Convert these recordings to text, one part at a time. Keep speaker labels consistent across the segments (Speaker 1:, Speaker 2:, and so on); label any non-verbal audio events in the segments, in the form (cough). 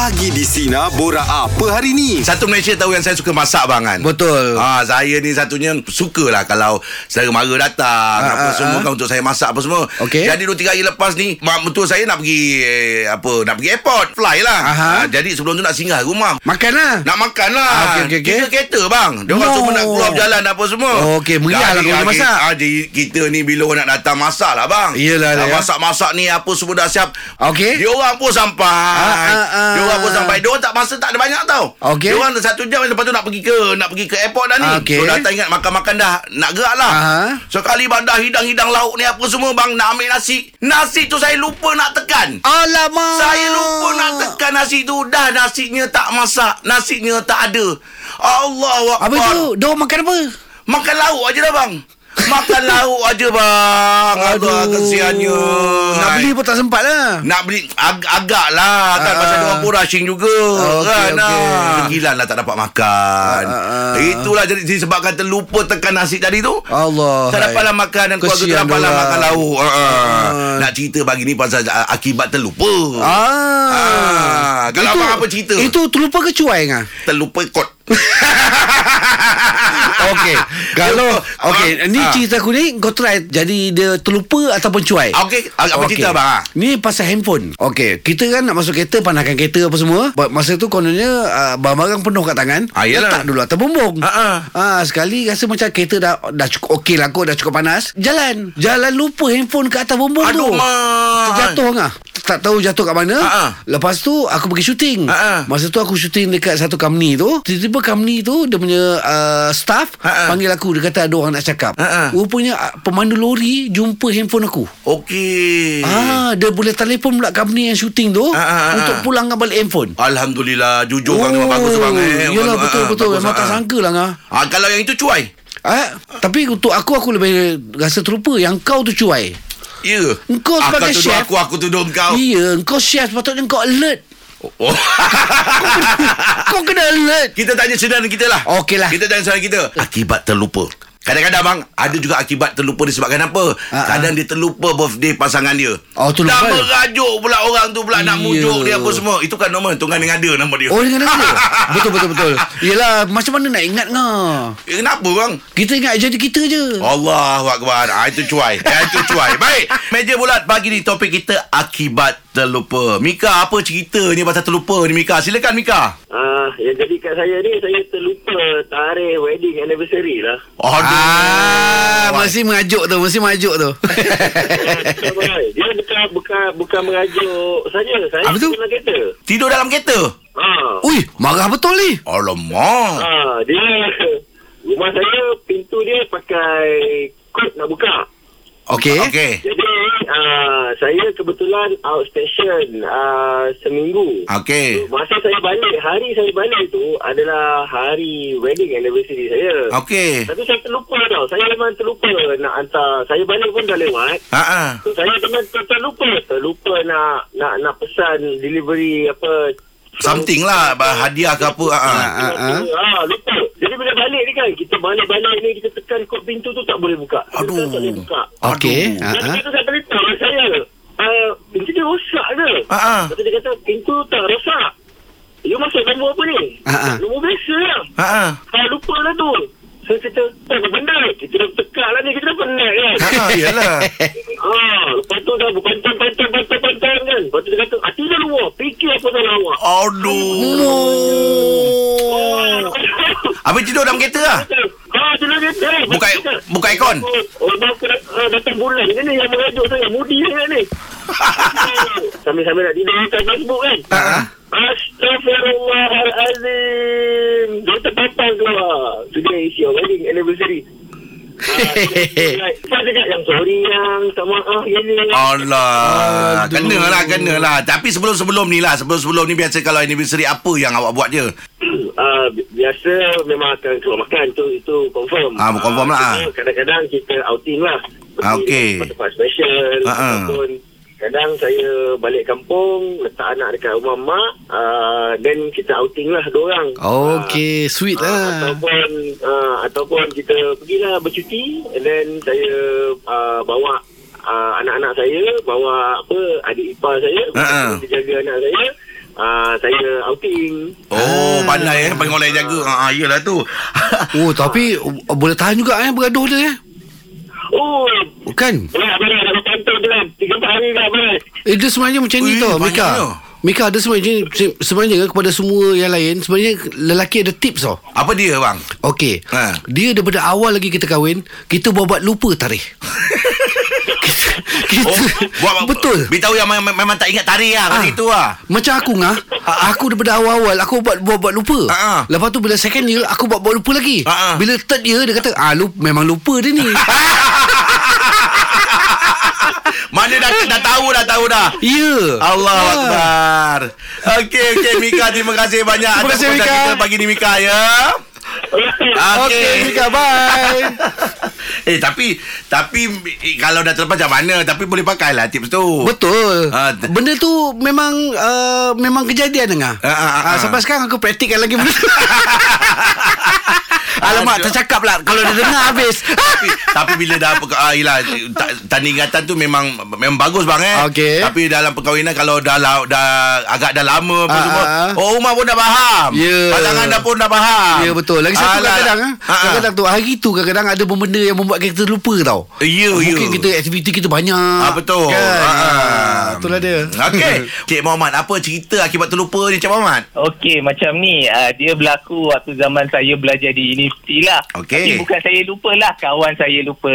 Speaker 1: Pagi di Sina Bora apa hari ni?
Speaker 2: Satu Malaysia tahu yang saya suka masak bang kan
Speaker 3: Betul.
Speaker 2: Ah, saya ni satunya sukalah kalau saudara mara datang
Speaker 3: Ah,
Speaker 2: apa
Speaker 3: ah,
Speaker 2: semua
Speaker 3: ah.
Speaker 2: kan untuk saya masak apa semua.
Speaker 3: Okey.
Speaker 2: Jadi 2 3 hari lepas ni mak mentua saya nak pergi eh, apa nak pergi airport, fly lah.
Speaker 3: Aha.
Speaker 2: Ah, jadi sebelum tu nak singgah rumah.
Speaker 3: Makan lah.
Speaker 2: Nak makan lah
Speaker 3: Ah, okey, okey, okey.
Speaker 2: Tiga kereta bang Dia orang
Speaker 3: No.
Speaker 2: semua nak keluar berjalan apa semua
Speaker 3: Oh, okey. Meriah lah kalau masak.
Speaker 2: ah, Jadi kita ni bila orang nak datang masak lah bang
Speaker 3: Iyalah,
Speaker 2: Ah,
Speaker 3: ya.
Speaker 2: Masak-masak ni apa semua dah siap
Speaker 3: Okey.
Speaker 2: Dia orang pun sampai
Speaker 3: Ah, ah, ah.
Speaker 2: Dia pun sampai Dia orang tak masa tak ada banyak tau
Speaker 3: Okey.
Speaker 2: Dia orang satu jam Lepas tu nak pergi ke Nak pergi ke airport dah ni
Speaker 3: Ah, okey.
Speaker 2: So dah tak ingat makan-makan dah Nak gerak lah
Speaker 3: Aha.
Speaker 2: Sekali bang dah hidang-hidang lauk ni Apa semua bang Nak ambil nasi Nasi tu saya lupa nak tekan
Speaker 3: Alamak.
Speaker 2: saya lupa nak tekan nasi tu Dah nasinya tak masak Nasinya tak ada Allah
Speaker 3: Apa tu? Dia makan apa?
Speaker 2: Makan lauk aja dah bang Makan lauk aja bang Aduh kesiannya
Speaker 3: Nak beli pun tak sempat lah.
Speaker 2: nak beli ag- agak lah kan
Speaker 3: Ah,
Speaker 2: pasal dia orang pun rushing juga
Speaker 3: okey,
Speaker 2: kan
Speaker 3: okey.
Speaker 2: ah. Segilan lah tak dapat makan
Speaker 3: Ah, ah, ah.
Speaker 2: itulah jadi disebabkan terlupa tekan nasi tadi tu
Speaker 3: Allah.
Speaker 2: tak dapatlah makan dan keluarga tak dapatlah
Speaker 3: dorang.
Speaker 2: makan lauk. Ah. nak cerita pagi ni pasal akibat terlupa
Speaker 3: Ah.
Speaker 2: Ah, kalau abang apa cerita?
Speaker 3: Itu terlupa ke cuai ngah?
Speaker 2: terlupa kot (laughs)
Speaker 3: Okey. (laughs) Kalau okey,
Speaker 2: Ah,
Speaker 3: ni
Speaker 2: ah.
Speaker 3: cerita aku ni kau try jadi dia terlupa ataupun cuai.
Speaker 2: Ah, okey. Ah, apa cerita, abang, ah?
Speaker 3: Ni pasal handphone. Okey, kita kan nak masuk kereta pandangkan kereta apa semua. Masa tu kononnya uh, barang-barang penuh kat tangan.
Speaker 2: Ah, yelah.
Speaker 3: Letak dulu atas bumbung.
Speaker 2: Ah, ah.
Speaker 3: Ah, sekali rasa macam kereta dah dah cukup okey lah kot, dah cukup panas. Jalan. Jalan lupa handphone kat atas bumbung tu.
Speaker 2: Aduh.
Speaker 3: Terjatuh ngah. Tak tahu jatuh kat mana.
Speaker 2: Ah, ah.
Speaker 3: Lepas tu aku pergi syuting.
Speaker 2: Ah, ah.
Speaker 3: Masa tu aku syuting dekat satu company tu. Tiba-tiba company tu dia punya uh, staff
Speaker 2: Ah, ah.
Speaker 3: panggil aku dia kata ada orang nak cakap.
Speaker 2: Ah, ah.
Speaker 3: Rupanya uh, pemandu lori jumpa handphone aku.
Speaker 2: okey
Speaker 3: Ah, dia boleh telefon pula company yang syuting tu
Speaker 2: Ah, ah, ah.
Speaker 3: untuk pulangkan balik handphone.
Speaker 2: Alhamdulillah Jujur bang memang bagus bang eh. Orang-
Speaker 3: betul
Speaker 2: ah,
Speaker 3: betul
Speaker 2: bagus,
Speaker 3: Memang tak
Speaker 2: ah.
Speaker 3: sangka lah ngah.
Speaker 2: Ah, kalau yang itu cuai
Speaker 3: Ah, tapi untuk aku aku lebih rasa terlupa yang kau tu cuai.
Speaker 2: Ya
Speaker 3: Engkau
Speaker 2: Ah,
Speaker 3: sebagai
Speaker 2: kau tuduh
Speaker 3: chef.
Speaker 2: aku Aku tuduh kau
Speaker 3: Ya, kau chef sepatutnya kau alert.
Speaker 2: oh. (laughs)
Speaker 3: kau kena alert.
Speaker 2: Kita tanya saudara kita lah
Speaker 3: Okey lah.
Speaker 2: Kita tanya saudara kita Akibat terlupa Kadang-kadang bang Ada juga akibat terlupa disebabkan apa?
Speaker 3: Ah,
Speaker 2: Kadang dia terlupa birthday pasangan dia.
Speaker 3: Oh, tu
Speaker 2: Dah merajuk pula orang tu pula Nak
Speaker 3: Ya.
Speaker 2: mujuk dia apa semua. Itu kan normal Tunggang dengan dia nama dia.
Speaker 3: Oh dengan dia? (laughs) Betul betul betul. Yelah Macam mana nak ingat ngah
Speaker 2: Eh, Kenapa bang?
Speaker 3: Kita ingat jadi kita je.
Speaker 2: Allah Akbar. Ah, Itu cuai. Ah, Itu cuai. Baik Meja bulat pagi ni Topik kita Akibat terlupa. Mika apa cerita ni Pasal terlupa ni Mika? Silakan Mika.
Speaker 4: Ah, yang jadi kat saya ni saya terlupa tarikh wedding anniversary lah.
Speaker 2: Aduh
Speaker 3: Ah, Mesti mengajuk tu Mesti mengajuk tu (laughs)
Speaker 4: dia bukan bukan bukan mengajuk saja. Saya
Speaker 3: Apa tu?
Speaker 4: kena kereta.
Speaker 2: Tidur dalam kereta
Speaker 4: Ah.
Speaker 3: Ui Marah betul ni
Speaker 2: Alamak
Speaker 4: Ah, dia rumah saya pintu dia pakai kod nak buka.
Speaker 3: Okey
Speaker 2: Okey
Speaker 4: Jadi ah, saya kebetulan outstation ah, seminggu.
Speaker 2: Okey
Speaker 4: Masa saya balik, hari saya balik tu adalah hari wedding anniversary saya.
Speaker 2: Okey
Speaker 4: Tapi saya terlupa tau. Saya memang terlupa nak hantar. Saya balik pun dah lewat.
Speaker 2: Ha ah.
Speaker 4: So, saya memang ter- terlupa. Terlupa nak nak nak pesan delivery apa.
Speaker 2: Something lah bah, Hadiah ke apa ha ah.
Speaker 3: Ah, ah.
Speaker 4: Ah, lupa. Jadi bila balik ni kan, kita balik-balik ni, kita tekan kod pintu tu tak boleh buka.
Speaker 2: Aduh.
Speaker 4: Kita tak boleh buka.
Speaker 3: Okey
Speaker 4: Dan
Speaker 3: ah.
Speaker 4: kita tak beritahu lah saya. Uh, pintu dia rosak ke?
Speaker 2: Ha
Speaker 4: tu dia kata, pintu tak rosak. You masuk nombor apa ni?
Speaker 3: Ah, ah.
Speaker 4: Nombor biasa lah.
Speaker 2: Ha ah.
Speaker 4: Ah, lupa lah tu. Saya kata, tak apa benda. Kita dah tekak lah ni. Kita dah penat kan.
Speaker 2: Ha ah, iyalah.
Speaker 4: Ah, lepas tu dah berpantang, dia kata, hati dah luar. Fikir apa salah awak.
Speaker 2: Aduh. Habis tidur dalam kereta lah.
Speaker 4: Ah, tu lagi. Eh,
Speaker 2: Buka- buka aircon?
Speaker 4: Oh, dah- ah, datang bulan. Ini ni yang merajuk saya. Mudi sangat ni. (laughs) Sambil-sambil nak tidur kat Facebook kan.
Speaker 2: Ha ah.
Speaker 4: Astaghfirullahalazim. Dia terpapang keluar. Today is your wedding anniversary. Saya cakap yang sorry yang tak maaf yang ni.
Speaker 2: Allah Kena lah Kena lah Tapi sebelum-sebelum ni lah Sebelum-sebelum ni Biasa kalau anniversary Apa yang awak buat je (clears throat)
Speaker 4: Ah, bi- biasa memang akan keluar makan tu itu confirm.
Speaker 2: Ah, confirm lah, ah.
Speaker 4: Kadang-kadang kita outing lah.
Speaker 2: Ah, okey.
Speaker 4: Tempat-tempat special
Speaker 2: Ah, ah.
Speaker 4: ataupun kadang saya balik kampung letak anak dekat rumah mak uh, then kita outing lah dua orang.
Speaker 3: Okey Sweet
Speaker 4: Ah,
Speaker 3: lah
Speaker 4: ataupun uh, ataupun kita pergilah bercuti and then saya uh, bawa uh, anak-anak saya bawa apa adik ipar saya
Speaker 2: ha.
Speaker 4: dia jaga anak saya uh, saya outing.
Speaker 2: Oh, pandai eh orang lain jaga. Ha, ah, iyalah tu. (laughs)
Speaker 3: Oh tapi uh, Boleh tahan juga eh Bergaduh dia eh
Speaker 4: Oh,
Speaker 3: Kan
Speaker 4: berat, berat. Kan. Tiga hari dah, berat.
Speaker 3: Eh dia sebenarnya macam ni tau
Speaker 2: banyaknya.
Speaker 3: Mika Mika ada sebenarnya se- Sebenarnya kepada semua yang lain Sebenarnya lelaki ada tips tau
Speaker 2: Apa dia bang?
Speaker 3: Okey
Speaker 2: Ha.
Speaker 3: Dia daripada awal lagi kita kahwin Kita buat-buat lupa tarikh (laughs) kita,
Speaker 2: Oh, buat
Speaker 3: Betul
Speaker 2: Beritahu yang memang, memang tak ingat tarikh lah
Speaker 3: Ah.
Speaker 2: Kata itu lah.
Speaker 3: Macam aku ngah Aku daripada awal-awal Aku buat buat, buat lupa
Speaker 2: ah.
Speaker 3: Lepas tu bila second year Aku buat buat lupa lagi
Speaker 2: ah.
Speaker 3: Bila third year Dia kata ah, lupa, Memang lupa dia ni (laughs) (laughs)
Speaker 2: Mana dah dah tahu dah tahu dah.
Speaker 3: Ya
Speaker 2: Allah
Speaker 3: Ah.
Speaker 2: Akbar. Okey okey Mika terima kasih banyak
Speaker 3: Terima
Speaker 2: atas
Speaker 3: kasih, Mika.
Speaker 2: kita pagi ni Mika ya.
Speaker 3: Okey Mika bye (laughs)
Speaker 2: eh tapi tapi eh, kalau dah terlepas macam mana tapi boleh pakai lah tips tu.
Speaker 3: Betul
Speaker 2: t-
Speaker 3: Benda tu memang uh, Memang kejadian dengar
Speaker 2: Ah, ah, ah,
Speaker 3: Ah,
Speaker 2: ah.
Speaker 3: Sampai sekarang aku praktikkan lagi benda tu. (laughs) Alamak tercakap lah Kalau dia dengar habis (laughs)
Speaker 2: tapi, tapi bila dah ah, yelah, ta- tanda ingatan tu memang memang bagus bang eh.
Speaker 3: Okey.
Speaker 2: Tapi dalam perkahwinan kalau dah la- dah agak dah lama apa
Speaker 3: Ah,
Speaker 2: semua,
Speaker 3: ah.
Speaker 2: oh rumah pun dah faham.
Speaker 3: Ya.
Speaker 2: Pasangan dah pun dah faham.
Speaker 3: Ya betul Lagi satu
Speaker 2: Alah.
Speaker 3: kadang-kadang Ah,
Speaker 2: ah.
Speaker 3: Kadang-kadang tu Hari tu kadang-kadang Ada benda yang membuat kita lupa tau
Speaker 2: Ya,
Speaker 3: Mungkin
Speaker 2: ya.
Speaker 3: kita aktiviti kita banyak
Speaker 2: Ah betul.
Speaker 3: kan?
Speaker 2: Ah,
Speaker 3: Ah, Itulah dia
Speaker 2: Okey. (laughs) Cik Muhammad, apa cerita akibat terlupa ni Cik Muhammad?
Speaker 5: Okey, macam ni. Uh, dia berlaku waktu zaman saya belajar di universiti lah.
Speaker 2: Okey.
Speaker 5: Tapi bukan saya lupa lah. Kawan saya lupa.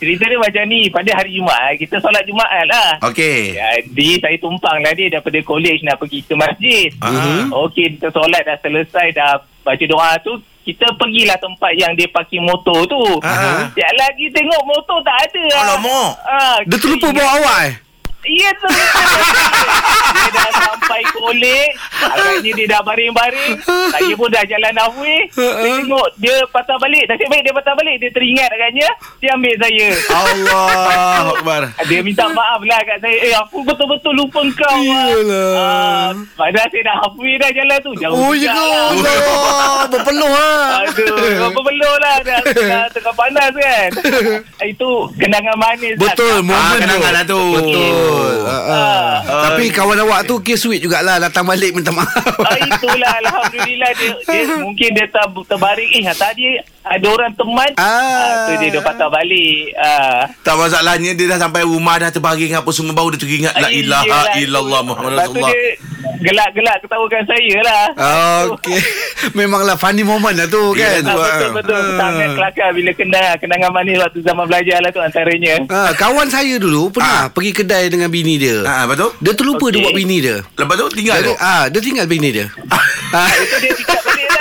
Speaker 5: Cerita dia macam ni. Pada hari Jumaat, kita solat Jumaat lah.
Speaker 2: Okey.
Speaker 5: Jadi saya tumpang lah dia daripada college nak pergi ke masjid.
Speaker 2: Ah.
Speaker 5: Okey, kita solat dah selesai dah baca doa tu. Kita pergilah tempat yang dia parking motor tu.
Speaker 2: Ah.
Speaker 5: Sekejap lagi tengok motor tak ada lah.
Speaker 2: Alamak.
Speaker 5: Ah,
Speaker 3: Dia terlupa bawa awak eh
Speaker 5: Ya tu Dia dah sampai kolej Agaknya dia dah baring-baring. Saya pun dah jalan halfway Saya tengok Dia patah balik. Nasib baik dia patah balik. Dia teringat agaknya. Dia ambil saya.
Speaker 2: Allah Akbar. (laughs)
Speaker 5: Dia minta maaf lah kat saya. Eh aku betul-betul lupa kau
Speaker 3: Iyalah.
Speaker 5: ah, Padahal saya dah halfway dah jalan tu. Jauh
Speaker 3: Oh ya
Speaker 5: lah.
Speaker 3: Allah. Berpeluh lah
Speaker 5: Aduh, belum lah. Dah, dah tengah panas kan. (laughs) Itu kenangan manis
Speaker 3: Betul
Speaker 5: lah.
Speaker 3: Momen
Speaker 2: Ah,
Speaker 3: tu.
Speaker 2: kenangan lah tu.
Speaker 3: Betul Ah, ah.
Speaker 5: Ah.
Speaker 3: Tapi kawan awak tu Kes sweet jugalah Datang balik minta maaf
Speaker 5: Ah, itulah Alhamdulillah dia, dia mungkin dia ter, terbaring eh tadi ada orang teman
Speaker 3: Ah.
Speaker 5: ah. tu dia dah patah balik ah.
Speaker 2: Tak masalahnya dia dah sampai rumah dah terbaring apa semua baru dia teringat la ilaha illallah. Muhammad Rasulullah.
Speaker 5: dia gelak-gelak ketawakan saya lah
Speaker 3: Okey (laughs) Memanglah funny moment lah tu kan
Speaker 5: Ah, betul betul
Speaker 3: Ah.
Speaker 5: sangat kelakar bila kenal kenangan manis waktu zaman belajar lah tu antaranya
Speaker 3: Ah, kawan saya dulu pernah pergi kedai dengan bini dia.
Speaker 2: Ah, betul?
Speaker 3: Dia terlupa dia
Speaker 5: Okey.
Speaker 3: buat bini dia.
Speaker 2: Lepas tu tinggal
Speaker 3: Jadi,
Speaker 2: tu.
Speaker 3: ah, dia tinggal bini dia. ah, (laughs)
Speaker 5: itu dia tinggal balik lah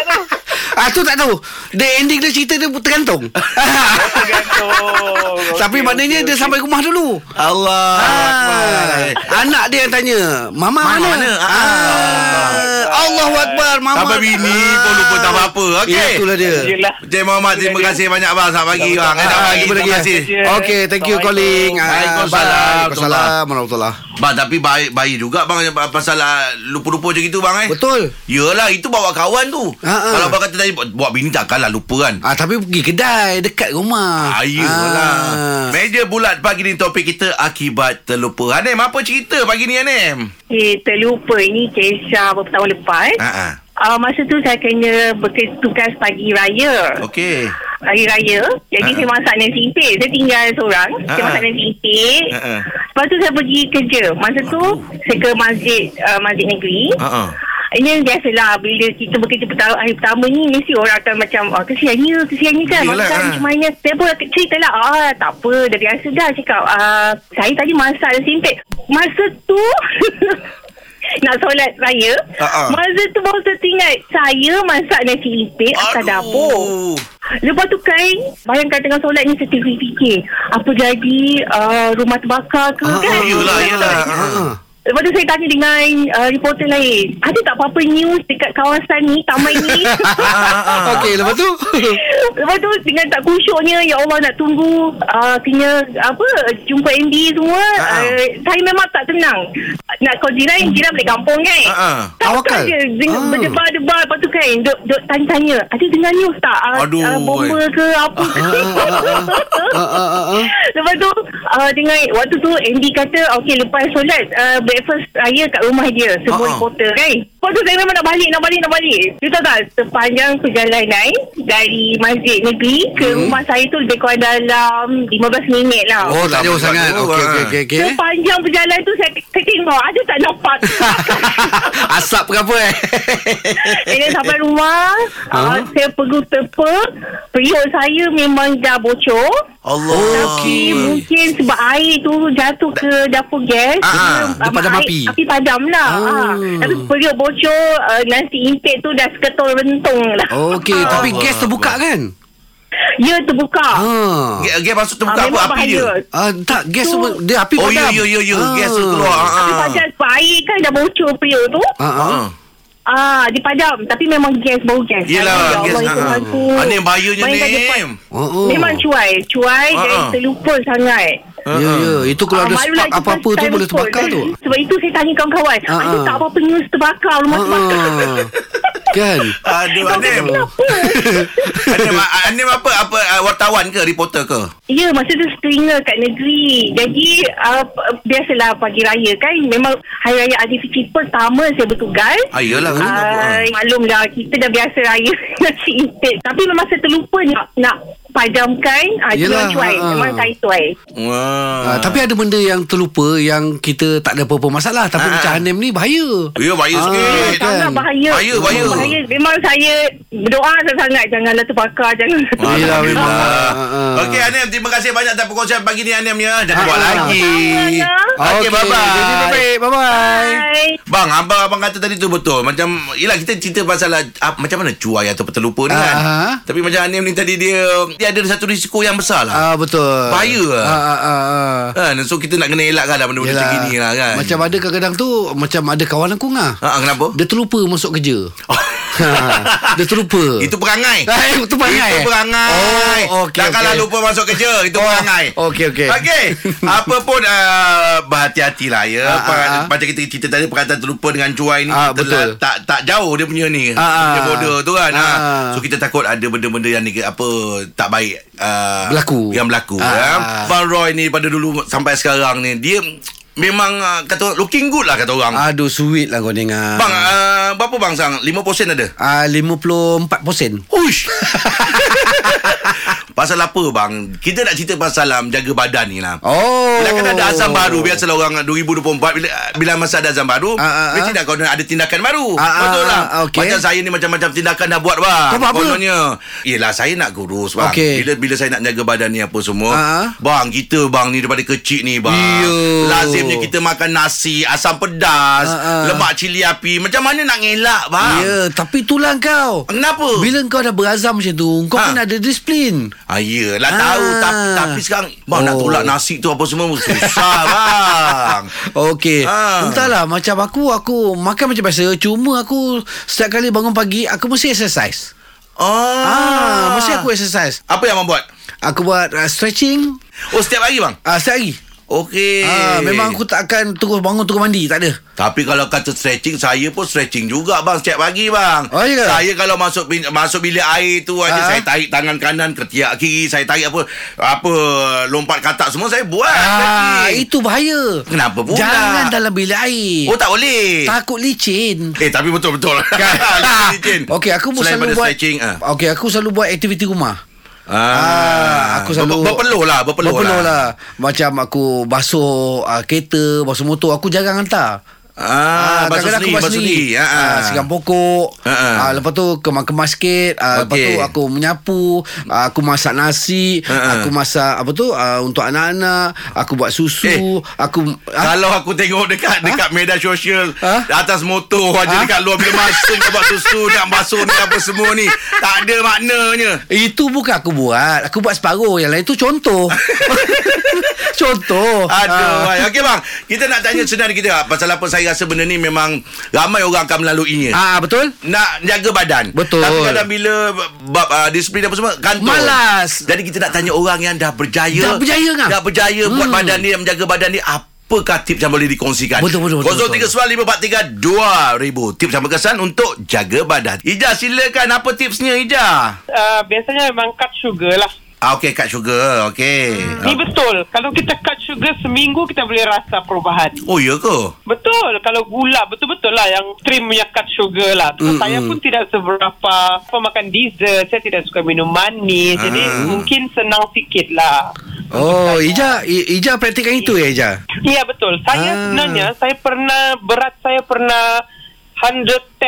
Speaker 3: ah, tu tak tahu. Dia ending dia cerita dia tergantung. (laughs)
Speaker 5: tergantung
Speaker 3: Tapi
Speaker 5: Okey,
Speaker 3: maknanya
Speaker 5: okey,
Speaker 3: dia
Speaker 5: okey.
Speaker 3: sampai rumah dulu.
Speaker 2: Allah.
Speaker 3: Ah, anak dia yang tanya, "Mama
Speaker 2: Mama
Speaker 3: mana?"
Speaker 2: mana?
Speaker 3: Ah,
Speaker 5: Ah.
Speaker 3: Allahu akbar, mama.
Speaker 2: Sampai bini pun lupa tak apa-apa. Okey.
Speaker 3: Ya, itulah dia.
Speaker 5: Yelah
Speaker 2: Cik Muhammad terima kasih banyak bang selamat pagi bang. Eh,
Speaker 3: Ah,
Speaker 2: selamat pagi. Terima kasih.
Speaker 3: Okey, thank you calling. Ah,
Speaker 2: Waalaikumsalam.
Speaker 3: Waalaikumsalam warahmatullahi.
Speaker 2: Bang tapi baik baik juga bang pasal ah, lupa-lupa macam gitu bang eh.
Speaker 3: Betul.
Speaker 2: Yelah itu bawa kawan tu.
Speaker 3: Ha, ha.
Speaker 2: Kalau abang kata tadi buat bini takkanlah lupa kan.
Speaker 3: Ah, tapi pergi kedai dekat rumah.
Speaker 2: Ah, Ayolah. Meja bulat pagi ni topik kita akibat terlupa. Hanem, apa cerita pagi ni Hanem?
Speaker 6: Eh, terlupa ini kisah beberapa tahun lepas.
Speaker 2: Ha ah.
Speaker 6: Uh, masa tu saya kena bertugas pagi raya.
Speaker 2: Okey.
Speaker 6: Hari raya. Jadi
Speaker 2: Ah.
Speaker 6: saya masak nasi impit. Saya tinggal seorang. Saya
Speaker 2: Ah.
Speaker 6: masak nasi impit.
Speaker 2: Ah, ah.
Speaker 6: Lepas tu saya pergi kerja. Masa tu saya ke masjid uh, masjid negeri.
Speaker 2: Ha ah.
Speaker 6: Ini biasalah bila kita bekerja pertama, hari pertama ni mesti orang akan macam oh, kesiannya, kesiannya kan.
Speaker 2: Yelah,
Speaker 6: Makan
Speaker 2: ah.
Speaker 6: macam mana. Saya pun cerita lah. Ah, tak apa. Dah biasa dah cakap. Ah, saya tadi masak nasi impit. Masa tu... (laughs) nak solat raya.
Speaker 2: Ah, ah.
Speaker 6: Masa tu baru teringat. Saya masak nasi impit atas dapur. Lepas tu kan Bayangkan tengah solat ni Saya fikir Apa jadi uh, Rumah terbakar ke
Speaker 3: Ah,
Speaker 6: kan
Speaker 2: ah, yelah, yelah.
Speaker 3: Ah.
Speaker 6: Lepas tu saya tanya dengan uh, reporter lain Ada tak apa-apa news Dekat kawasan ni Taman ni (laughs) (laughs)
Speaker 3: Okey, lepas tu? (laughs)
Speaker 6: Lepas tu dengan tak kusyuknya Ya Allah nak tunggu uh, Kena Apa Jumpa Andy semua
Speaker 2: Ah, ah.
Speaker 6: uh, Saya memang tak tenang Nak call jiran Jiran balik kampung kan
Speaker 2: Ah, ah.
Speaker 3: Tawakal.
Speaker 6: Tak je Dengan
Speaker 3: Ah.
Speaker 6: berdebar-debar Lepas tu kan Duk, duk tanya-tanya Ada dengar news tak uh,
Speaker 2: Aduh.
Speaker 6: uh, Bomba ke apa ke. Lepas tu uh, dengan waktu tu Andy kata okey lepas solat uh, breakfast raya kat rumah dia Semua
Speaker 2: Ah, ah.
Speaker 6: reporter kan Lepas tu saya memang nak balik Nak balik nak balik You tahu tak Sepanjang perjalanan Dari masjid negeri Ke
Speaker 3: Hmm.
Speaker 6: rumah saya tu Lebih kurang dalam 15 minit lah
Speaker 3: Oh, tak jauh sangat. Okey,
Speaker 2: ah.
Speaker 3: okey, okey, okey.
Speaker 6: Sepanjang perjalanan tu Saya, saya tengok Ada tak nampak (laughs)
Speaker 3: Asap ke apa eh? (laughs)
Speaker 6: And then sampai rumah uh, Saya pergi tepa Periuk saya memang dah bocor
Speaker 2: Allah.
Speaker 6: Tapi mungkin sebab air tu jatuh ke dapur gas
Speaker 2: Ah,
Speaker 6: dia, um,
Speaker 3: padam
Speaker 6: air-
Speaker 3: api.
Speaker 6: Api padam lah
Speaker 3: Oh.
Speaker 6: ah. Tapi periuk bocor uh, Nasi impit tu dah seketul rentung lah
Speaker 3: Okey,
Speaker 6: Ah.
Speaker 3: tapi gas terbuka kan?
Speaker 6: Ya terbuka
Speaker 3: Ha.
Speaker 2: Gas, gas masuk terbuka
Speaker 6: Ah,
Speaker 2: apa api dia?
Speaker 6: bahaya.
Speaker 3: Ah, tak, gas tu, dia api
Speaker 2: Oh
Speaker 3: padam.
Speaker 2: ya ya ya ya
Speaker 3: Ah.
Speaker 2: gas tu keluar.
Speaker 6: Api
Speaker 2: Ah.
Speaker 6: padam sebab air kan dah bocor periuk tu
Speaker 3: Ah, ah.
Speaker 2: Ah.
Speaker 6: Ah, dipadam Tapi memang gas Bau gas
Speaker 2: Yelah,
Speaker 6: Aduh, ya
Speaker 2: gas.
Speaker 6: Allah, itu
Speaker 2: ah.
Speaker 6: hantu.
Speaker 2: Ah, ni yang bahayanya ni.
Speaker 3: Oh, oh.
Speaker 6: Memang cuai Cuai
Speaker 2: Ah,
Speaker 6: dan
Speaker 2: ah.
Speaker 6: terlupa sangat
Speaker 3: Ya, ya. Itu kalau
Speaker 6: Ah,
Speaker 3: ada spark apa-apa tu boleh terbakar tu.
Speaker 6: Sebab itu saya tanya kawan-kawan
Speaker 3: Ah, ah.
Speaker 6: tak apa-apa news terbakar Rumah terbakar
Speaker 3: Ah. (laughs) Kan?
Speaker 2: Aduh, Anim. (laughs) Anim, Anim apa apa ah, wartawan ke reporter ke?
Speaker 6: Ya, masa tu stringer kat negeri. Jadi, uh, biasalah pagi raya kan. Memang Hari Raya Aidilfitri pertama saya bertugas.
Speaker 2: Ah iyalah kan.
Speaker 6: Uh, maklumlah kita dah biasa raya (laughs) nasi impit. Tapi memang saya terlupa nak nak padamkan. Uh,
Speaker 3: Yelah,
Speaker 6: Yelah, cuai.
Speaker 3: ha, ha.
Speaker 6: Memang saya tuai.
Speaker 2: Wah.
Speaker 3: Ah, tapi ada benda yang terlupa yang kita tak ada apa-apa masalah tapi
Speaker 2: Ah,
Speaker 3: macam. Hanim ni bahaya.
Speaker 2: Ya bahaya
Speaker 3: Ah,
Speaker 2: sikit.
Speaker 3: kan?
Speaker 6: Sangat bahaya.
Speaker 2: Bahaya, bahaya.
Speaker 6: bahaya. Memang saya berdoa sangat. Janganlah terbakar. Jangan.
Speaker 3: Yelah, memang. Ah, ah.
Speaker 2: Okey Anim, terima kasih banyak atas perkongsian pagi ni Anim ya. Jangan
Speaker 3: Ah,
Speaker 2: buat
Speaker 3: ah.
Speaker 2: lagi.
Speaker 6: Sama-sama.
Speaker 2: Okey, bye-bye.
Speaker 3: Baik. Bye-bye.
Speaker 6: Bye.
Speaker 2: Bang, abang abang kata tadi tu betul. Macam yalah kita cerita pasal ah, macam mana cuai atau terlupa ni kan.
Speaker 3: Ah.
Speaker 2: Tapi macam Anim ni tadi dia dia ada satu risiko yang besar lah.
Speaker 3: Ah betul.
Speaker 2: Bahaya lah.
Speaker 3: Ah, ah, ah, ah.
Speaker 2: Kan? So kita nak kena elakkan lah benda-benda macam gini lah kan.
Speaker 3: Macam ada kadang-kadang tu Macam ada kawan aku ngah
Speaker 2: Ha, kenapa?
Speaker 3: Dia terlupa masuk kerja ha, (laughs) Dia terlupa
Speaker 2: Itu perangai.
Speaker 3: Ah, (laughs) itu perangai,
Speaker 2: Itu
Speaker 3: eh?
Speaker 2: perangai.
Speaker 3: Oh, okey,
Speaker 2: Tak kalah
Speaker 3: okey.
Speaker 2: lupa masuk kerja. Itu
Speaker 3: Oh,
Speaker 2: perangai.
Speaker 3: okey, okey.
Speaker 2: Okey. (laughs) Apa pun uh, berhati-hatilah ya.
Speaker 3: Ah,
Speaker 2: Pa-
Speaker 3: ah, ah.
Speaker 2: Macam kita cerita tadi perkataan terlupa dengan cuai ni.
Speaker 3: Ah,
Speaker 2: kita
Speaker 3: betul.
Speaker 2: lah- Tak tak jauh dia punya ni.
Speaker 3: Ah,
Speaker 2: Dia
Speaker 3: ah.
Speaker 2: border tu kan.
Speaker 3: Ah.
Speaker 2: Ah. So kita takut ada benda-benda yang ni apa tak baik. Uh,
Speaker 3: Berlaku.
Speaker 2: Yang berlaku.
Speaker 3: Ah.
Speaker 2: Ya. Bang Roy ni pada dulu sampai sekarang ni. Dia memang uh, kata orang, looking good lah kata orang.
Speaker 3: Aduh sweet lah kau dengar
Speaker 2: Bang, uh, berapa bang sang? 5% ada?
Speaker 3: Ah, 54%
Speaker 2: Hush. (laughs) pasal apa bang? Kita nak cerita pasal um, jaga badan ni lah.
Speaker 3: Oh
Speaker 2: Bila kan ada azam baru Biasalah orang 2024 Bila bila masa ada azam baru
Speaker 3: Ah, ah, ah.
Speaker 2: Mesti dah kau ada tindakan baru Betul lah
Speaker 3: ah, okey.
Speaker 2: Macam saya ni Macam-macam tindakan dah buat bang
Speaker 3: Kau buat apa?
Speaker 2: Kononnya Yelah saya nak kurus bang
Speaker 3: Okey.
Speaker 2: Bila bila saya nak jaga badan ni Apa semua
Speaker 3: ah.
Speaker 2: Bang kita bang ni Daripada kecil ni bang
Speaker 3: Iyo.
Speaker 2: Lazimnya kita makan nasi Asam pedas
Speaker 3: ah.
Speaker 2: Lemak cili api Macam mana nak ngelak bang
Speaker 3: Ya Tapi itulah kau
Speaker 2: Kenapa?
Speaker 3: Bila kau dah berazam macam tu Kau
Speaker 2: Ha.
Speaker 3: kena ada disiplin
Speaker 2: Ah, yelah
Speaker 3: Ah.
Speaker 2: tahu tapi, tapi sekarang Bang nak
Speaker 3: Oh.
Speaker 2: tolak nasi tu apa semua Susah (laughs) bang
Speaker 3: Okey.
Speaker 2: Ah.
Speaker 3: Entahlah macam aku aku makan macam biasa cuma aku setiap kali bangun pagi aku mesti exercise.
Speaker 2: Oh.
Speaker 3: Ah, mesti aku exercise.
Speaker 2: Apa yang abang buat?
Speaker 3: Aku buat uh, stretching
Speaker 2: Oh setiap hari bang?
Speaker 3: uh, setiap hari.
Speaker 2: Okey.
Speaker 3: Ah, memang aku tak akan terus bangun terus mandi, tak ada.
Speaker 2: Tapi kalau kata stretching Saya pun stretching juga bang Setiap pagi bang
Speaker 3: Oh, ya?
Speaker 2: Saya kalau masuk masuk bilik air tu aja
Speaker 3: Ah.
Speaker 2: Saya tarik tangan kanan Ketiak kiri Saya tarik apa Apa Lompat katak semua Saya buat
Speaker 3: Ah,
Speaker 2: stretching.
Speaker 3: itu bahaya.
Speaker 2: Kenapa pula?
Speaker 3: Jangan dalam bilik air.
Speaker 2: Oh tak boleh
Speaker 3: Takut licin.
Speaker 2: Eh tapi betul-betul (laughs) Licin.
Speaker 3: Okey, aku
Speaker 2: Selain
Speaker 3: selalu buat
Speaker 2: stretching ah.
Speaker 3: Okey, aku selalu buat aktiviti rumah.
Speaker 2: Ah,
Speaker 3: aku selalu
Speaker 2: Ber- berpeluh lah, berpeluh,
Speaker 3: berpeluh
Speaker 2: lah.
Speaker 3: lah. Macam aku basuh uh, kereta, basuh motor, aku jarang hantar.
Speaker 2: Ah, basuh
Speaker 3: kadang-kadang
Speaker 2: sendiri,
Speaker 3: aku
Speaker 2: basuh sendiri. Ah, ah.
Speaker 3: Ah, siram pokok.
Speaker 2: Ah, ah.
Speaker 3: Ah, lepas tu kemas-kemas sikit. Ah, Lepas
Speaker 2: Okey.
Speaker 3: tu aku menyapu. Ah, aku masak nasi.
Speaker 2: Ah, ah.
Speaker 3: Aku masak apa tu ah, untuk anak-anak. Aku buat susu.
Speaker 2: Eh,
Speaker 3: aku ah,
Speaker 2: Kalau aku tengok dekat dekat media sosial
Speaker 3: Ha?
Speaker 2: atas motor aja
Speaker 3: Ha?
Speaker 2: dekat luar bila masa nak buat susu nak basuh ni apa semua ni tak ada maknanya.
Speaker 3: itu bukan aku buat. Aku buat separuh. Yang lain tu contoh. (laughs) contoh.
Speaker 2: Aduh,
Speaker 3: Ah.
Speaker 2: ah. okey bang. Kita nak tanya sebenarnya kita pasal apa saya rasa benda ni memang ramai orang akan melaluinya.
Speaker 3: Ah, betul?
Speaker 2: Nak jaga badan
Speaker 3: Betul.
Speaker 2: Tapi kadang bila Bab uh, disiplin apa semua Kantor
Speaker 3: Malas.
Speaker 2: Jadi kita nak tanya orang yang dah berjaya
Speaker 3: Dah berjaya kan?
Speaker 2: Dah berjaya hmm. Buat badan dia Menjaga badan dia Apakah tips yang boleh dikongsikan
Speaker 3: Betul, betul, betul,
Speaker 2: 0395432000 Tips yang berkesan Untuk jaga badan Ijah silakan Apa tipsnya Ijah
Speaker 7: Uh, biasanya memang cut sugar lah.
Speaker 2: Ah, okey, cut sugar. Okey.
Speaker 8: Ni betul. Kalau kita cut sugar seminggu kita boleh rasa perubahan.
Speaker 2: Oh, ya ke?
Speaker 8: Betul. Kalau gula betul-betul lah yang trim punya cut sugar lah. So,
Speaker 3: Mm,
Speaker 8: saya
Speaker 3: mm.
Speaker 8: pun tidak seberapa pemakan dessert. Saya tidak suka minum manis. Jadi
Speaker 2: Ah.
Speaker 8: mungkin senang sikit lah.
Speaker 3: Oh, Ija, Ija praktikkan itu ya Ija?
Speaker 8: Iya betul. Saya
Speaker 3: Ah.
Speaker 8: sebenarnya saya pernah berat saya pernah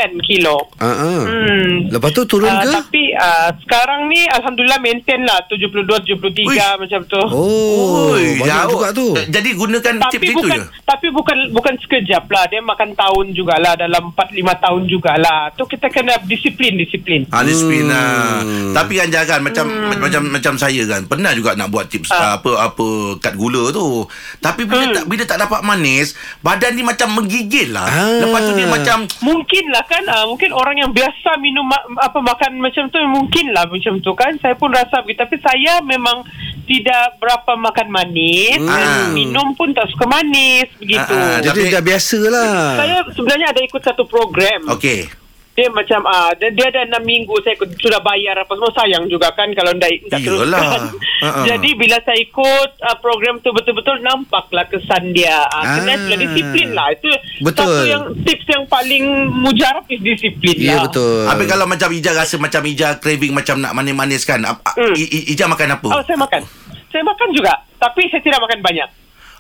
Speaker 8: 110 kilo.
Speaker 3: Ah.
Speaker 8: Hmm.
Speaker 3: Lepas tu turun
Speaker 8: Ah,
Speaker 3: ke?
Speaker 8: Tapi uh, sekarang ni Alhamdulillah maintain lah 72, 73
Speaker 2: Uish.
Speaker 8: macam tu.
Speaker 3: Oh,
Speaker 2: Oi,
Speaker 3: banyak
Speaker 2: jauh.
Speaker 3: juga tu.
Speaker 2: Jadi gunakan
Speaker 8: tapi
Speaker 2: tips itu
Speaker 8: bukan
Speaker 2: je.
Speaker 8: tapi bukan bukan sekejap lah dia makan tahun jugalah dalam 4 5 tahun jugalah tu kita kena disiplin disiplin
Speaker 2: Ah, disiplin
Speaker 3: Hmm.
Speaker 2: lah. Tapi kan jangan macam macam macam saya kan pernah juga nak buat tips
Speaker 8: Ah.
Speaker 2: apa apa kat gula tu. Tapi bila
Speaker 8: Hmm.
Speaker 2: tak bila tak dapat manis, badan ni macam menggigil lah.
Speaker 3: Ah.
Speaker 2: Lepas tu dia macam
Speaker 8: mungkin lah kan ah, mungkin orang yang biasa minum ma- apa makan macam tu mungkin lah macam tu kan saya pun rasa begitu tapi saya memang tidak berapa makan manis
Speaker 3: Hmm.
Speaker 8: dan minum pun tak suka manis begitu
Speaker 2: Ah, ah,
Speaker 3: Jadi dah biasa lah.
Speaker 8: saya sebenarnya ada ikut satu program
Speaker 2: okey.
Speaker 8: Dia macam ah dia, dia ada 6 minggu saya ikut, sudah bayar apa semua sayang juga kan kalau ndak ndak
Speaker 2: Iyalah.
Speaker 8: teruskan. (laughs)
Speaker 2: Ha-ha.
Speaker 8: Jadi bila saya ikut uh, program tu betul-betul nampaklah kesan dia. Uh,
Speaker 3: Ah.
Speaker 8: kena sudah disiplin lah. Itu
Speaker 3: Betul.
Speaker 8: satu yang tips yang paling mujarab is disiplin
Speaker 3: Ya
Speaker 8: lah.
Speaker 3: betul.
Speaker 2: Habis kalau macam Ija rasa macam Ija craving macam nak manis-manis kan.
Speaker 8: Hmm.
Speaker 2: Ija makan apa?
Speaker 8: Oh, saya makan. Saya makan juga. Tapi saya tidak makan banyak.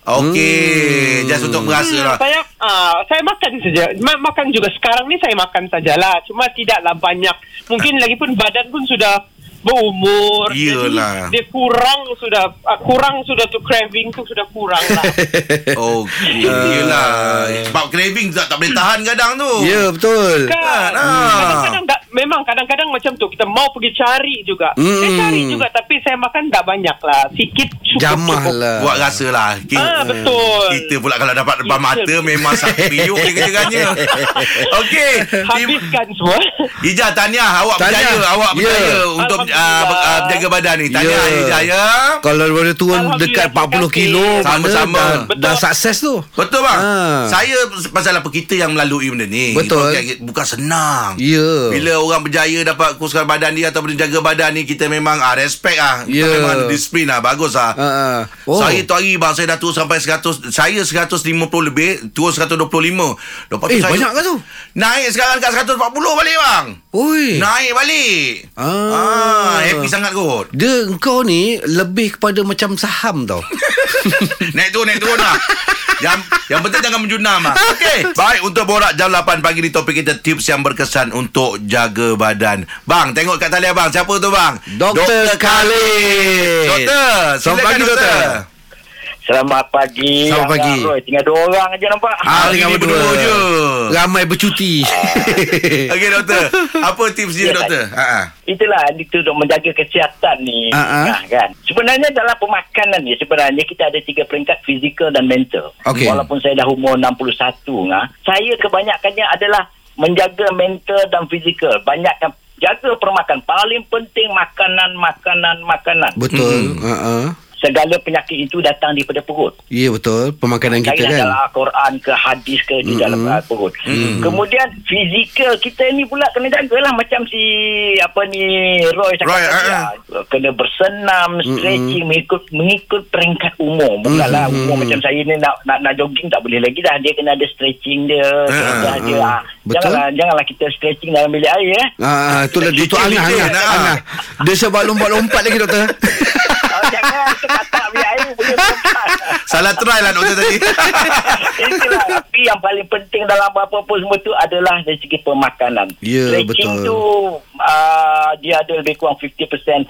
Speaker 2: Okey,
Speaker 3: Hmm.
Speaker 2: just untuk merasa lah.
Speaker 8: Saya uh, saya makan saja. Ma- makan juga sekarang ni saya makan sajalah. Cuma tidaklah banyak. Mungkin lagi pun badan pun sudah berumur.
Speaker 2: Iyalah.
Speaker 8: Jadi dia kurang sudah uh, kurang sudah tu craving tu sudah kurang lah. (laughs)
Speaker 2: Okey, (laughs) yelah. Sebab craving tak, tak boleh tahan kadang tu.
Speaker 3: Ya betul.
Speaker 8: kan?
Speaker 2: ah.
Speaker 8: Kadang-kadang tak, memang kadang-kadang macam tu kita mau pergi cari juga.
Speaker 3: Hmm.
Speaker 8: Saya cari juga tapi saya makan tak banyak lah. Sikit cukup.
Speaker 3: Jamah
Speaker 8: cukup.
Speaker 3: lah.
Speaker 2: Buat rasa lah. Kita,
Speaker 8: Ah betul.
Speaker 2: kita pula kalau dapat depan
Speaker 8: Kita-
Speaker 2: mata memang satu riuk dia kerjanya. (laughs) Okey.
Speaker 8: Habiskan semua.
Speaker 2: Ija tahniah awak
Speaker 3: Tahniah.
Speaker 2: berjaya awak
Speaker 3: Ya.
Speaker 2: berjaya untuk uh, uh, berjaga badan ni. Tahniah
Speaker 3: Ya.
Speaker 2: Ija ya.
Speaker 3: Kalau boleh turun dekat 40
Speaker 8: Alhamdulillah,
Speaker 3: kilo
Speaker 2: Sama-sama.
Speaker 3: dah, dah sukses tu.
Speaker 2: Betul bang.
Speaker 3: Ah.
Speaker 2: Saya pasal apa kita yang melalui benda ni.
Speaker 3: Betul.
Speaker 2: Bukan senang.
Speaker 3: Ya.
Speaker 2: Bila orang berjaya dapat kuruskan badan dia ataupun jaga badan ni kita memang ah respect ah. Kita
Speaker 3: Ya.
Speaker 2: memang ada disiplin ah bagus ah.
Speaker 3: Ha.
Speaker 2: Oh. Saya tu hari bang Saya dah turun sampai 100 Saya 150 lebih Turun 125 Lepas tu
Speaker 3: Eh,
Speaker 2: saya
Speaker 3: banyak ke tu?
Speaker 2: Naik sekarang kat 140 balik bang
Speaker 3: Oi.
Speaker 2: Naik balik
Speaker 3: Ah.
Speaker 2: ah Happy sangat kot
Speaker 3: Dia engkau ni lebih kepada macam saham tau. (laughs)
Speaker 2: Naik turun naik turun lah yang, yang penting jangan menjunam lah Okey (laughs) Baik untuk borak jam 8 pagi ni Topik kita tips yang berkesan Untuk jaga badan Bang tengok kat talian bang Siapa tu bang?
Speaker 3: Dr. Khalid.
Speaker 2: Doktor
Speaker 3: Selamat
Speaker 2: Silakan
Speaker 3: pagi,
Speaker 2: doktor,
Speaker 3: doktor.
Speaker 7: Selamat pagi.
Speaker 3: Selamat
Speaker 7: Abang
Speaker 3: pagi.
Speaker 7: Roy. Tinggal dua orang aja nampak.
Speaker 3: Ah,
Speaker 2: Hari
Speaker 3: tinggal berdua.
Speaker 2: berdua je
Speaker 3: Ramai bercuti.
Speaker 2: Okey doktor Apa tips dia doktor? Ha ah.
Speaker 7: Itulah itu untuk menjaga kesihatan ni.
Speaker 3: Ah, ah.
Speaker 7: Nah, kan. Sebenarnya dalam pemakanan ni sebenarnya kita ada tiga peringkat fizikal dan mental.
Speaker 3: Okey.
Speaker 7: Walaupun saya dah umur 61 ngah, saya kebanyakannya adalah menjaga mental dan fizikal. Banyakkan jaga permakan. Paling penting makanan, makanan, makanan.
Speaker 3: Betul. Ha ah.
Speaker 7: Segala penyakit itu datang daripada perut.
Speaker 3: Ya betul. Pemakanan kita kan.
Speaker 7: dalam Al-Quran ke hadis ke di dalam uh, perut. Kemudian fizikal kita ni pula kena jagalah macam si apa ni Roy cakap
Speaker 2: Roy,
Speaker 7: tadi
Speaker 2: uh.
Speaker 7: Kena bersenam, stretching mengikut mengikut peringkat umur. Bukanlah umur macam saya ni nak, nak nak jogging tak boleh lagi dah. Dia kena ada stretching dia. Dah dia. ah.
Speaker 3: Betul.
Speaker 7: Janganlah janganlah kita stretching dalam bilik air eh.
Speaker 3: Ah, itulah itu Angah. Angah. Dia sebab lompat-lompat lagi doktor. (laughs)
Speaker 7: Oh, jangan air boleh.
Speaker 2: Salah try lah doktor tadi
Speaker 7: Itulah Tapi yang paling penting dalam apa-apa semua tu adalah dari segi pemakanan.
Speaker 3: Ya,
Speaker 7: Stretching
Speaker 3: betul.
Speaker 7: tu uh, dia ada lebih kurang 50%, 40%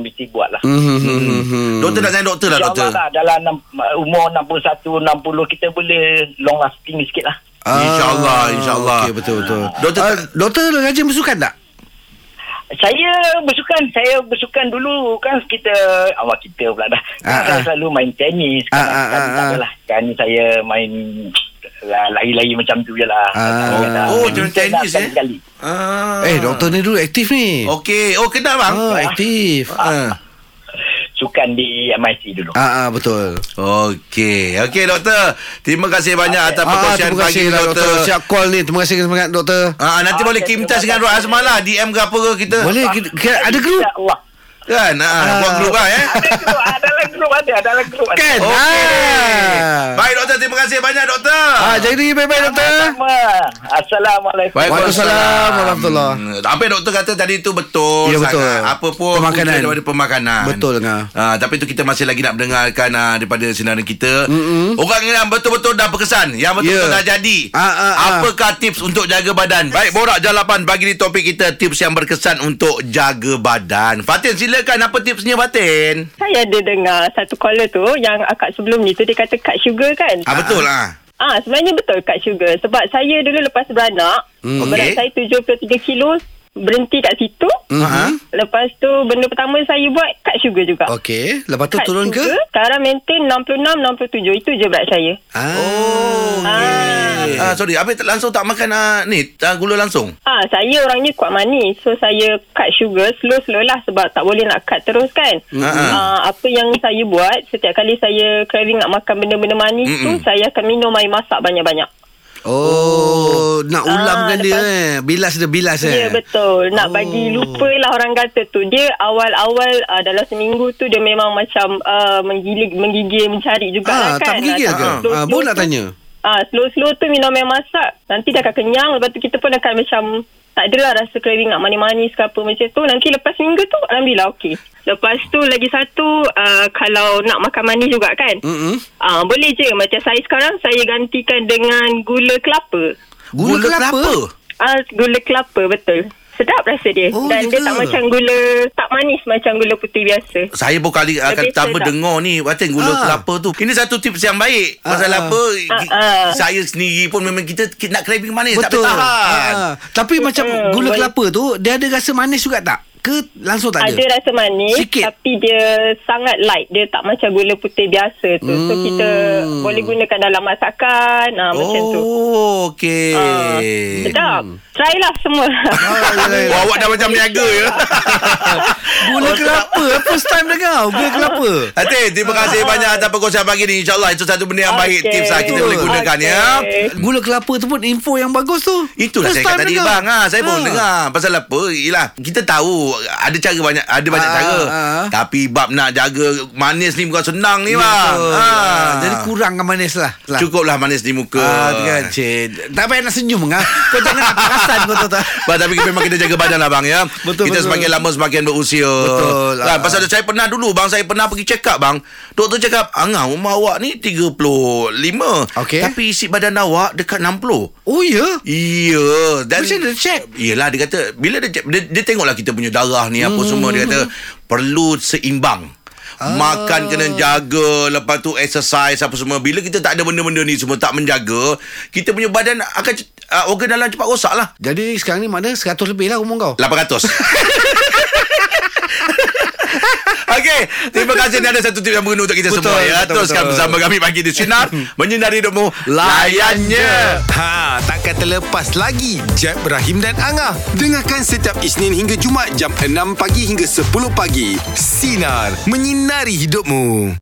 Speaker 7: mesti buat lah.
Speaker 3: Hmm, hmm, hmm, hmm, hmm.
Speaker 2: Doktor nak tanya doktor lah doktor
Speaker 7: InsyaAllah lah dalam umur 61, 60 kita boleh long lasting sikit lah.
Speaker 2: InsyaAllah, insyaAllah.
Speaker 3: Ah, Okey, betul betul.
Speaker 2: Doktor-
Speaker 3: Ah, doktor rajin bersukan tak?
Speaker 7: Saya bersukan, saya bersukan dulu kan kita, awak kita pula dah.
Speaker 3: Ah,
Speaker 7: saya
Speaker 3: ah.
Speaker 7: selalu main tenis.
Speaker 3: Ah,
Speaker 7: Kan,
Speaker 3: ah,
Speaker 7: kan,
Speaker 3: ah,
Speaker 7: tak
Speaker 3: ah.
Speaker 7: adalah. Kan saya main lah, lari-lari macam tu je lah.
Speaker 3: Ah.
Speaker 7: Kadang-kadang.
Speaker 2: Oh, macam tenis, eh?
Speaker 7: Sekali-sekali.
Speaker 2: ah.
Speaker 3: Eh, doktor ni dulu aktif ni.
Speaker 2: Okey Oh kenal bang
Speaker 3: Ah, aktif.
Speaker 2: Ah.
Speaker 7: Sukan di MIT dulu.
Speaker 3: Ah, ah betul.
Speaker 2: Okey Okey doktor Terima kasih banyak Atas
Speaker 3: Ah,
Speaker 2: perkongsian
Speaker 3: terima
Speaker 2: pagi
Speaker 3: lah
Speaker 2: doktor,
Speaker 3: doktor. Siap call ni. Terima kasih sangat doktor.
Speaker 2: Ah, nanti
Speaker 7: Ah,
Speaker 2: boleh
Speaker 7: okey,
Speaker 2: kimtas
Speaker 7: terima
Speaker 2: dengan Rod
Speaker 7: kasih.
Speaker 2: Azmal lah DM ke apa ke kita
Speaker 3: Boleh kita, kita- ada grup?
Speaker 7: InsyaAllah.
Speaker 2: Kan? Ha, buat grup lah eh.
Speaker 7: Ada grup, ada dalam grup ada, dalam grup ada.
Speaker 3: Kan?
Speaker 2: Okey.
Speaker 3: Ah.
Speaker 2: Baik doktor, terima kasih banyak doktor.
Speaker 3: Ah, jadi baik-baik doktor.
Speaker 7: Sama. Assalamualaikum.
Speaker 3: Waalaikumsalam warahmatullahi.
Speaker 2: Hmm, Apa yang doktor kata tadi tu betul
Speaker 3: Ya, betul.
Speaker 2: sangat. Apa pun
Speaker 3: Pemakanan.
Speaker 2: daripada pemakanan.
Speaker 3: Betul, Ngah.
Speaker 2: Ah, tapi tu kita masih lagi nak mendengarkan ah, daripada sinaran kita. Mm-mm. Orang yang betul-betul dah berkesan, yang betul-betul
Speaker 3: Ya.
Speaker 2: dah jadi.
Speaker 3: Ah, ah, ah.
Speaker 2: Apakah tips untuk jaga badan? Baik, Borak Jalapan bagi di topik kita tips yang berkesan untuk jaga badan. Fatin silakan apa tipsnya Fatin?
Speaker 9: Saya ada dengar satu caller tu yang akak sebelum ni tu dia kata cut sugar kan.
Speaker 2: Ah, betul ah.
Speaker 9: Ah sebenarnya betul cut sugar sebab saya dulu lepas beranak
Speaker 3: Hmm,
Speaker 9: berat
Speaker 2: okey.
Speaker 9: saya 73 kilo berhenti kat situ.
Speaker 3: Mhm.
Speaker 9: Lepas tu benda pertama saya buat cut sugar juga.
Speaker 3: Okey, lepas tu
Speaker 9: Cut
Speaker 3: turun ke?
Speaker 9: sugar, Sekarang maintain 66 67 itu je berat saya.
Speaker 3: Ah.
Speaker 2: Oh,
Speaker 9: okay.
Speaker 2: Ah, sorry, Habis langsung tak makan ah, ni, ah, gula langsung?
Speaker 9: Ah, saya orangnya kuat manis. So saya cut sugar slow-slow lah sebab tak boleh nak cut terus kan.
Speaker 2: Mm-mm.
Speaker 9: Ah, apa yang saya buat setiap kali saya craving nak makan benda-benda manis
Speaker 2: Mm-mm.
Speaker 9: tu saya akan minum air masak banyak-banyak.
Speaker 3: Oh, nak
Speaker 9: Ah,
Speaker 3: ulamkan dia
Speaker 9: lepas-
Speaker 3: eh. Bilas dia bilas
Speaker 9: Ya
Speaker 3: eh.
Speaker 9: betul. Nak
Speaker 3: Oh.
Speaker 9: bagi lupa lah orang kata tu. Dia awal-awal uh, dalam seminggu tu dia memang macam uh, menggigil, menggigil mencari juga
Speaker 3: Ah,
Speaker 9: lah kan.
Speaker 3: tak menggigil
Speaker 9: Ah,
Speaker 3: ke? Ah, nak
Speaker 9: tu-
Speaker 3: tanya.
Speaker 9: Ah, slow-slow tu minum air masak. Nanti dah akan kenyang. Lepas tu kita pun akan macam tak adalah rasa craving nak manis-manis ke apa macam tu. Nanti lepas minggu tu Alhamdulillah okey. Lepas tu lagi satu uh, kalau nak makan manis juga kan.
Speaker 3: Mm-mm.
Speaker 9: Ah, boleh je macam saya sekarang saya gantikan dengan gula kelapa.
Speaker 3: Gula, kelapa?
Speaker 9: Ah, gula kelapa betul. Sedap rasa dia.
Speaker 3: Oh,
Speaker 9: Dan
Speaker 3: ya
Speaker 9: dia tak macam gula tak manis macam gula putih biasa.
Speaker 2: Saya pun kali akan
Speaker 9: Lebih
Speaker 2: tambah
Speaker 9: sedap.
Speaker 2: dengar ni Fatin gula
Speaker 3: Ah.
Speaker 2: kelapa tu. Ini satu tips yang baik. Pasal
Speaker 3: Ah, ah.
Speaker 2: apa?
Speaker 9: Ah, ah.
Speaker 2: Saya sendiri pun memang kita, nak craving manis
Speaker 3: Betul.
Speaker 2: tak boleh tahan.
Speaker 3: Ah, tapi macam
Speaker 9: Hmm,
Speaker 3: gula
Speaker 9: boleh.
Speaker 3: kelapa tu dia ada rasa manis juga tak? Ke langsung tak ada?
Speaker 9: Ada rasa manis
Speaker 3: Sikit.
Speaker 9: tapi dia sangat light. Dia tak macam gula putih biasa tu. So
Speaker 3: Hmm.
Speaker 9: kita boleh gunakan dalam masakan ah, macam tu.
Speaker 2: Oh, okey.
Speaker 9: Ah, sedap. Try lah semua.
Speaker 2: Wah, awak dah macam niaga ya.
Speaker 3: Gula kelapa. First time dengar gula (laughs) kelapa.
Speaker 2: Hati, terima kasih banyak atas perkongsian pagi ni. InsyaAllah itu satu benda yang baik.
Speaker 9: Okey.
Speaker 2: Tips lah kita boleh gunakan
Speaker 9: Okey.
Speaker 2: ya.
Speaker 3: Gula kelapa tu pun info yang bagus tu.
Speaker 2: Itulah
Speaker 3: First
Speaker 2: saya kata tadi
Speaker 3: dengar.
Speaker 2: bang ha, Saya pun
Speaker 3: Ah.
Speaker 2: dengar Pasal apa Yelah Kita tahu Ada cara banyak Ada banyak
Speaker 3: Ah,
Speaker 2: cara
Speaker 3: ah.
Speaker 2: Tapi bab nak jaga Manis ni bukan senang ni bang ha.
Speaker 3: Ah, Jadi kurangkan manis lah. lah.
Speaker 2: Cukuplah manis di muka
Speaker 3: Ah, kan, cik. Tak payah nak senyum ngah. Kau jangan (laughs) nak perasan kau tahu tak?
Speaker 2: Bang, tapi memang kita jaga badan lah bang ya.
Speaker 3: Betul,
Speaker 2: kita
Speaker 3: betul.
Speaker 2: semakin lama semakin berusia.
Speaker 3: Betul.
Speaker 2: Kan,
Speaker 3: Ah.
Speaker 2: pasal saya pernah dulu bang, saya pernah pergi check up bang. Doktor cakap, "Angah, umur awak ni 35."
Speaker 3: Okey.
Speaker 2: Tapi isi badan awak dekat 60.
Speaker 3: Oh ya?
Speaker 2: Iya dan
Speaker 3: Macam dia check?
Speaker 2: Yelah dia kata Bila dia check Dia, dia tengoklah kita punya darah ni Apa semua Dia kata Perlu seimbang
Speaker 3: Ah.
Speaker 2: Makan kena jaga Lepas tu exercise Apa semua Bila kita tak ada benda-benda ni Semua tak menjaga Kita punya badan Akan uh, Organ dalam cepat rosak lah
Speaker 3: Jadi sekarang ni mana 100 lebih lah umur kau.
Speaker 2: 800 (laughs) (laughs) Okey, terima kasih ni ada satu tip yang berguna untuk kita
Speaker 3: Betul,
Speaker 2: semua ya.
Speaker 3: betul,
Speaker 2: Teruskan
Speaker 3: betul.
Speaker 2: bersama kami pagi di sinar (laughs) menyinari hidupmu. Layannya.
Speaker 1: Ha, takkan terlepas lagi Jeb, Ibrahim dan Angah. Dengarkan setiap Isnin hingga Jumaat jam 6 pagi hingga 10 pagi. Sinar, menyinari hidupmu.